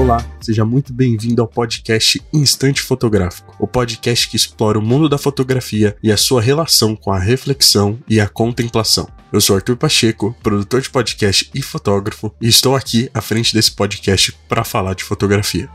Olá, seja muito bem-vindo ao podcast Instante Fotográfico, o podcast que explora o mundo da fotografia e a sua relação com a reflexão e a contemplação. Eu sou Arthur Pacheco, produtor de podcast e fotógrafo, e estou aqui à frente desse podcast para falar de fotografia.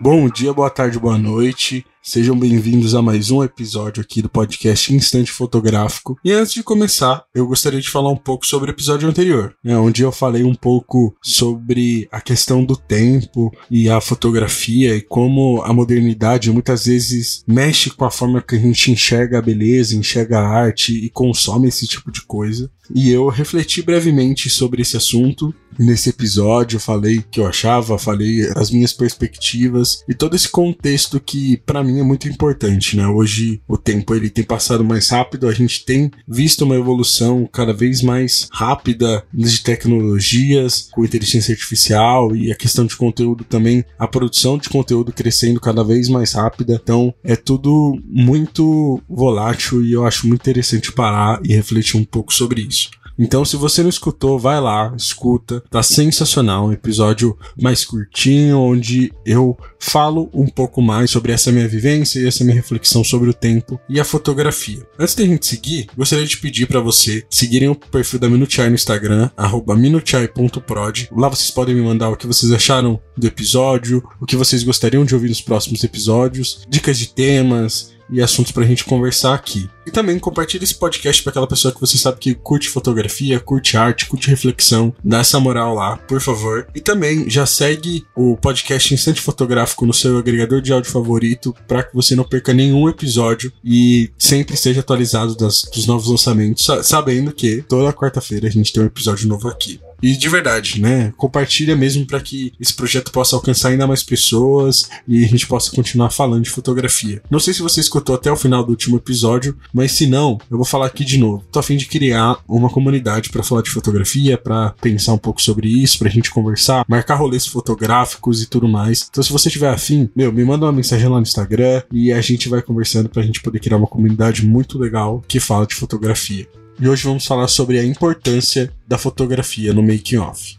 Bom dia, boa tarde, boa noite. Sejam bem-vindos a mais um episódio aqui do podcast Instante Fotográfico. E antes de começar, eu gostaria de falar um pouco sobre o episódio anterior, né, onde eu falei um pouco sobre a questão do tempo e a fotografia e como a modernidade muitas vezes mexe com a forma que a gente enxerga a beleza, enxerga a arte e consome esse tipo de coisa. E eu refleti brevemente sobre esse assunto. Nesse episódio, falei o que eu achava, falei as minhas perspectivas e todo esse contexto que, para mim, é muito importante, né? Hoje o tempo ele tem passado mais rápido, a gente tem visto uma evolução cada vez mais rápida de tecnologias, com inteligência artificial e a questão de conteúdo também, a produção de conteúdo crescendo cada vez mais rápida. Então é tudo muito volátil e eu acho muito interessante parar e refletir um pouco sobre isso. Então, se você não escutou, vai lá, escuta. Tá sensacional. Um episódio mais curtinho, onde eu falo um pouco mais sobre essa minha vivência e essa minha reflexão sobre o tempo e a fotografia. Antes da gente seguir, gostaria de pedir para você seguirem o perfil da Minuchai no Instagram, minuchai.prod. Lá vocês podem me mandar o que vocês acharam do episódio, o que vocês gostariam de ouvir nos próximos episódios, dicas de temas e assuntos pra gente conversar aqui. E também compartilhe esse podcast para aquela pessoa que você sabe que curte fotografia, curte arte, curte reflexão. Dá essa moral lá, por favor. E também já segue o podcast Instante Fotográfico no seu agregador de áudio favorito para que você não perca nenhum episódio e sempre esteja atualizado das, dos novos lançamentos, sabendo que toda quarta-feira a gente tem um episódio novo aqui. E de verdade, né? Compartilha mesmo para que esse projeto possa alcançar ainda mais pessoas e a gente possa continuar falando de fotografia. Não sei se você escutou até o final do último episódio, mas se não, eu vou falar aqui de novo. Tô a fim de criar uma comunidade para falar de fotografia, para pensar um pouco sobre isso, pra gente conversar, marcar rolês fotográficos e tudo mais. Então se você tiver afim, meu, me manda uma mensagem lá no Instagram e a gente vai conversando pra gente poder criar uma comunidade muito legal que fala de fotografia e hoje vamos falar sobre a importância da fotografia no making off.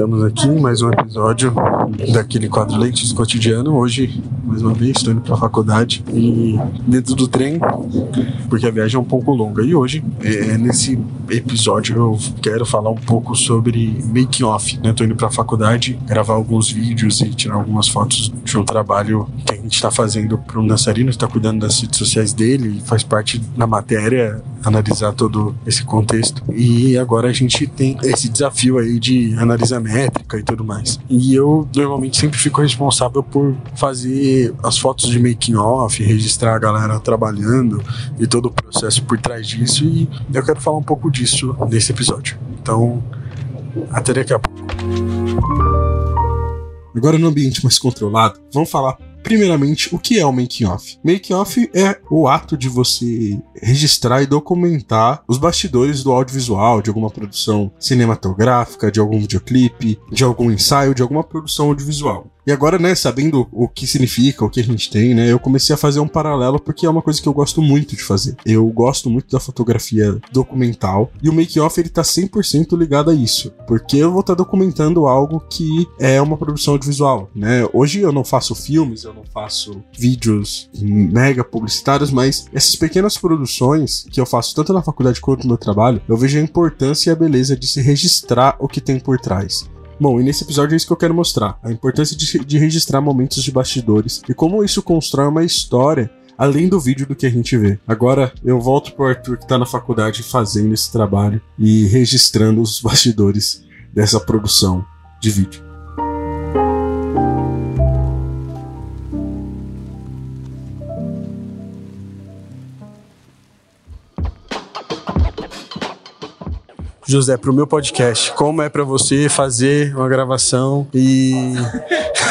Estamos aqui em mais um episódio daquele quadro Leites Cotidiano. Hoje, mais uma vez, estou indo para a faculdade e dentro do trem, porque a viagem é um pouco longa. E hoje, é, nesse episódio, eu quero falar um pouco sobre making off. Né? Estou indo para a faculdade gravar alguns vídeos e tirar algumas fotos de um trabalho que a gente está fazendo para um dançarino, está cuidando das redes sociais dele faz parte da matéria analisar todo esse contexto. E agora a gente tem esse desafio aí de analisar métrica e tudo mais. E eu normalmente sempre fico responsável por fazer as fotos de making off, registrar a galera trabalhando e todo o processo por trás disso. E eu quero falar um pouco disso nesse episódio. Então, até daqui a pouco. Agora no ambiente mais controlado, vamos falar Primeiramente, o que é o making off? Making off é o ato de você registrar e documentar os bastidores do audiovisual, de alguma produção cinematográfica, de algum videoclipe, de algum ensaio, de alguma produção audiovisual. E agora, né, sabendo o que significa, o que a gente tem, né, eu comecei a fazer um paralelo porque é uma coisa que eu gosto muito de fazer. Eu gosto muito da fotografia documental e o make-off ele tá 100% ligado a isso, porque eu vou estar tá documentando algo que é uma produção audiovisual, né? Hoje eu não faço filmes, eu não faço vídeos mega publicitários, mas essas pequenas produções que eu faço tanto na faculdade quanto no meu trabalho, eu vejo a importância e a beleza de se registrar o que tem por trás. Bom, e nesse episódio é isso que eu quero mostrar: a importância de, de registrar momentos de bastidores e como isso constrói uma história além do vídeo do que a gente vê. Agora eu volto pro Arthur que tá na faculdade fazendo esse trabalho e registrando os bastidores dessa produção de vídeo. José, pro meu podcast, como é para você fazer uma gravação e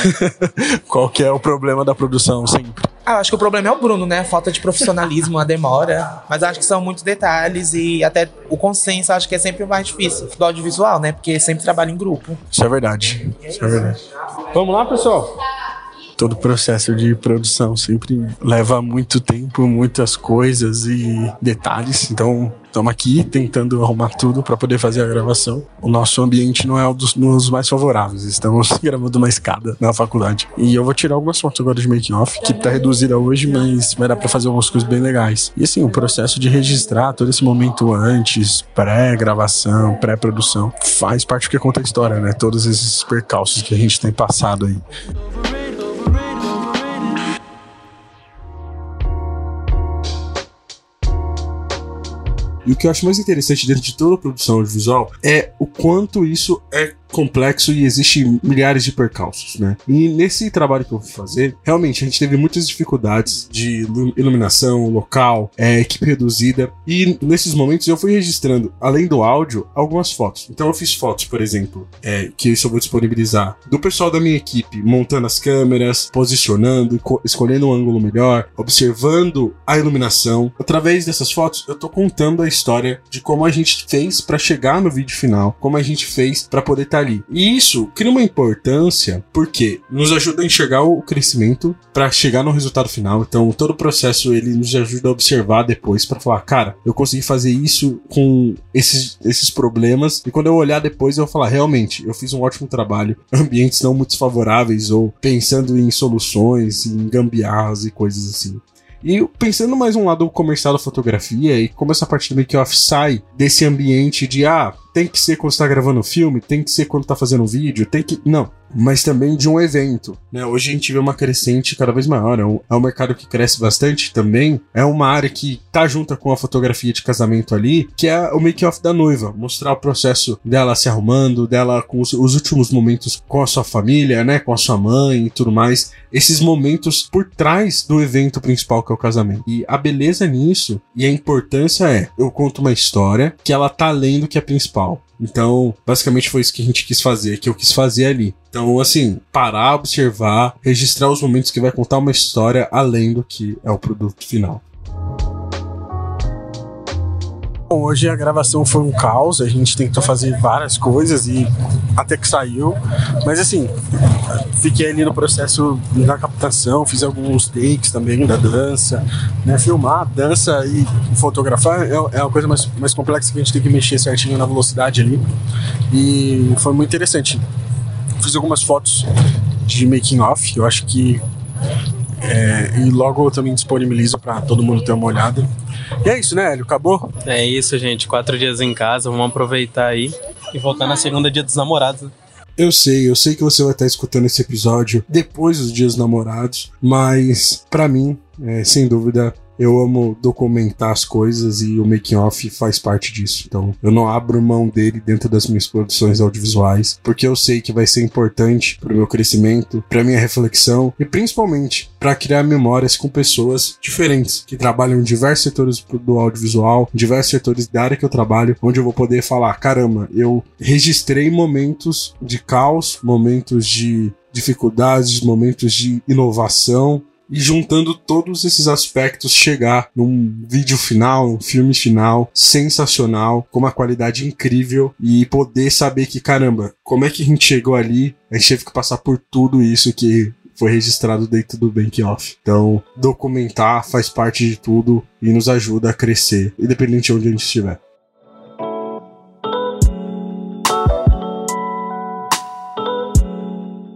qual que é o problema da produção sempre? Ah, acho que o problema é o Bruno, né? Falta de profissionalismo, a demora. Mas acho que são muitos detalhes e até o consenso acho que é sempre o mais difícil do audiovisual, né? Porque sempre trabalha em grupo. Isso é verdade. Isso é verdade. Vamos lá, pessoal? Todo o processo de produção sempre leva muito tempo, muitas coisas e detalhes. Então, estamos aqui tentando arrumar tudo para poder fazer a gravação. O nosso ambiente não é um dos, dos, mais favoráveis. Estamos gravando uma escada na faculdade. E eu vou tirar algumas fotos agora de making off, que tá reduzida hoje, mas vai dar para fazer algumas coisas bem legais. E assim, o processo de registrar todo esse momento antes, pré-gravação, pré-produção, faz parte do que conta a história, né? Todos esses percalços que a gente tem passado aí. E o que eu acho mais interessante dentro de toda a produção audiovisual é o quanto isso é complexo e existe milhares de percalços, né? E nesse trabalho que eu fui fazer, realmente a gente teve muitas dificuldades de iluminação, local, é, equipe reduzida. E nesses momentos eu fui registrando, além do áudio, algumas fotos. Então eu fiz fotos, por exemplo, é, que isso eu vou disponibilizar, do pessoal da minha equipe montando as câmeras, posicionando, escolhendo um ângulo melhor, observando a iluminação. Através dessas fotos, eu tô contando a história de como a gente fez para chegar no vídeo final, como a gente fez para poder estar tá ali. E isso cria uma importância porque nos ajuda a enxergar o crescimento para chegar no resultado final. Então, todo o processo ele nos ajuda a observar depois para falar, cara, eu consegui fazer isso com esses, esses problemas. E quando eu olhar depois, eu vou falar, realmente, eu fiz um ótimo trabalho. Ambientes não muito favoráveis ou pensando em soluções, em gambiarras e coisas assim. E pensando mais um lado comercial da fotografia e como essa parte do make-off sai desse ambiente de ah, tem que ser quando está gravando filme, tem que ser quando está fazendo vídeo, tem que. Não. Mas também de um evento. Né? Hoje a gente vê uma crescente cada vez maior. É um, é um mercado que cresce bastante também. É uma área que tá junta com a fotografia de casamento ali, que é o make-off da noiva. Mostrar o processo dela se arrumando, dela com os, os últimos momentos com a sua família, né? Com a sua mãe e tudo mais. Esses momentos por trás do evento principal que é o casamento. E a beleza nisso e a importância é: eu conto uma história que ela tá além do que é principal principal. Então, basicamente foi isso que a gente quis fazer, que eu quis fazer ali. Então, assim, parar, observar, registrar os momentos que vai contar uma história além do que é o produto final. Hoje a gravação foi um caos, a gente tentou fazer várias coisas e até que saiu. Mas assim, fiquei ali no processo da captação, fiz alguns takes também da dança, né? Filmar, dança e fotografar é, é uma coisa mais, mais complexa que a gente tem que mexer certinho na velocidade ali. E foi muito interessante. Fiz algumas fotos de making off, eu acho que é, e logo eu também disponibilizo para todo mundo ter uma olhada. E é isso, né, Hélio? Acabou? É isso, gente. Quatro dias em casa, vamos aproveitar aí e voltar na segunda dia dos namorados. Né? Eu sei, eu sei que você vai estar escutando esse episódio depois dos dias namorados, mas para mim, é, sem dúvida, eu amo documentar as coisas e o making off faz parte disso. Então, eu não abro mão dele dentro das minhas produções audiovisuais, porque eu sei que vai ser importante para o meu crescimento, para minha reflexão e principalmente para criar memórias com pessoas diferentes que trabalham em diversos setores do audiovisual, diversos setores da área que eu trabalho, onde eu vou poder falar, caramba, eu registrei momentos de caos, momentos de dificuldades, momentos de inovação, e juntando todos esses aspectos chegar num vídeo final, um filme final sensacional, com uma qualidade incrível e poder saber que caramba, como é que a gente chegou ali? A gente teve que passar por tudo isso que foi registrado dentro do Bank Off. Então, documentar faz parte de tudo e nos ajuda a crescer, independente de onde a gente estiver.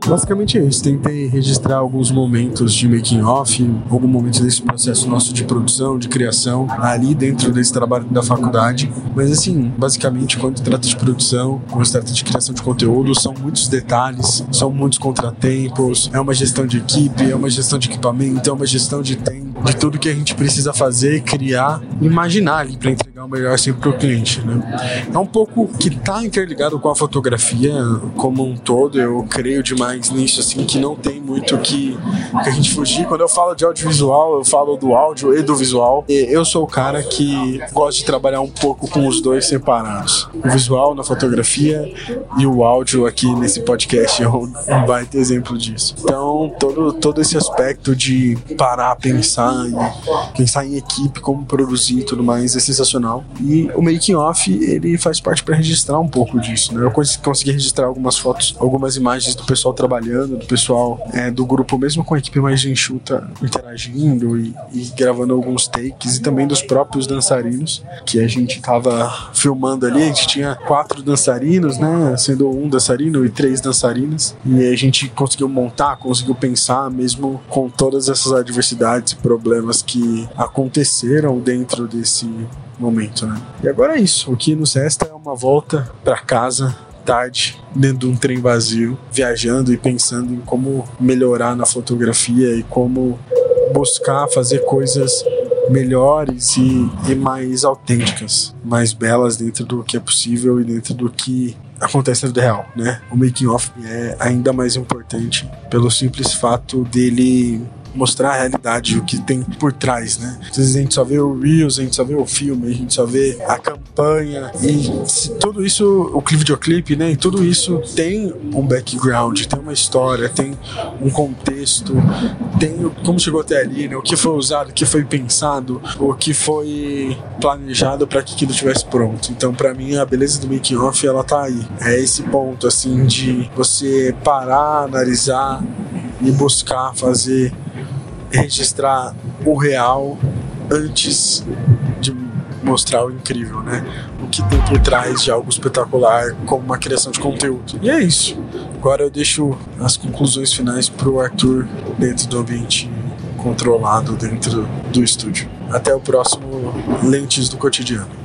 Basicamente é isso. Tentei registrar alguns momentos de making off, algum momento desse processo nosso de produção, de criação, ali dentro desse trabalho da faculdade. Mas assim, basicamente, quando trata de produção, quando trata de criação de conteúdo, são muitos detalhes, são muitos contratempos, é uma gestão de equipe, é uma gestão de equipamento, é uma gestão de tempo, de tudo que a gente precisa fazer, criar, imaginar ali para entregar o melhor sempre para o cliente. Né? É um pouco que está interligado com a fotografia como um todo, eu creio demais mais nisso, assim, que não tem muito que, que a gente fugir. Quando eu falo de audiovisual, eu falo do áudio e do visual. E eu sou o cara que gosta de trabalhar um pouco com os dois separados. O visual na fotografia e o áudio aqui nesse podcast é um baita exemplo disso. Então, todo, todo esse aspecto de parar, pensar e pensar em equipe, como produzir e tudo mais é sensacional. E o making off, ele faz parte para registrar um pouco disso, né? Eu consegui registrar algumas fotos, algumas imagens do pessoal trabalhando, do pessoal é, do grupo, mesmo com a equipe mais enxuta, interagindo e, e gravando alguns takes, e também dos próprios dançarinos, que a gente tava filmando ali, a gente tinha quatro dançarinos, né? Sendo um dançarino e três dançarinas, e a gente conseguiu montar, conseguiu pensar, mesmo com todas essas adversidades e problemas que aconteceram dentro desse momento, né? E agora é isso. O que nos resta é uma volta para casa tarde dentro de um trem vazio, viajando e pensando em como melhorar na fotografia e como buscar fazer coisas melhores e, e, mais autênticas, mais belas dentro do que é possível e dentro do que acontece na vida real, né? O making off é ainda mais importante pelo simples fato dele mostrar a realidade, o que tem por trás, né? Às vezes a gente só vê o Reels, a gente só vê o filme, a gente só vê a campanha e tudo isso, o videoclipe, né? E tudo isso tem um background, tem uma história, tem um contexto, tem como chegou até ali, né? O que foi usado, o que foi pensado, o que foi planejado para que aquilo estivesse pronto. Então, para mim, a beleza do making off ela tá aí. É esse ponto assim de você parar, analisar e buscar fazer registrar o real antes de mostrar o incrível, né? O que tem por trás de algo espetacular como uma criação de conteúdo. E é isso. Agora eu deixo as conclusões finais pro Arthur dentro do ambiente controlado dentro do estúdio. Até o próximo Lentes do Cotidiano.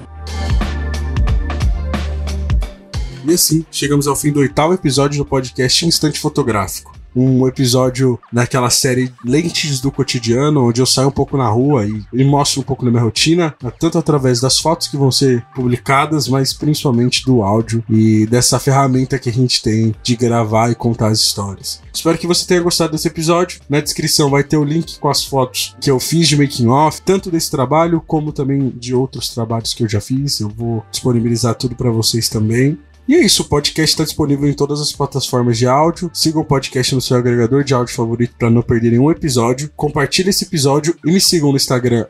E assim, chegamos ao fim do oitavo episódio do podcast Instante Fotográfico um episódio naquela série Lentes do Cotidiano, onde eu saio um pouco na rua e, e mostro um pouco da minha rotina, tanto através das fotos que vão ser publicadas, mas principalmente do áudio e dessa ferramenta que a gente tem de gravar e contar as histórias. Espero que você tenha gostado desse episódio. Na descrição vai ter o link com as fotos que eu fiz de making off, tanto desse trabalho como também de outros trabalhos que eu já fiz. Eu vou disponibilizar tudo para vocês também. E é isso, o podcast está disponível em todas as plataformas de áudio. Siga o podcast no seu agregador de áudio favorito para não perderem um episódio. Compartilhe esse episódio e me sigam no Instagram,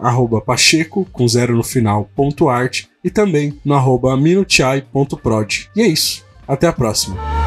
pacheco, com zero no final, ponto art, e também no arroba minuchai.prod. E é isso, até a próxima.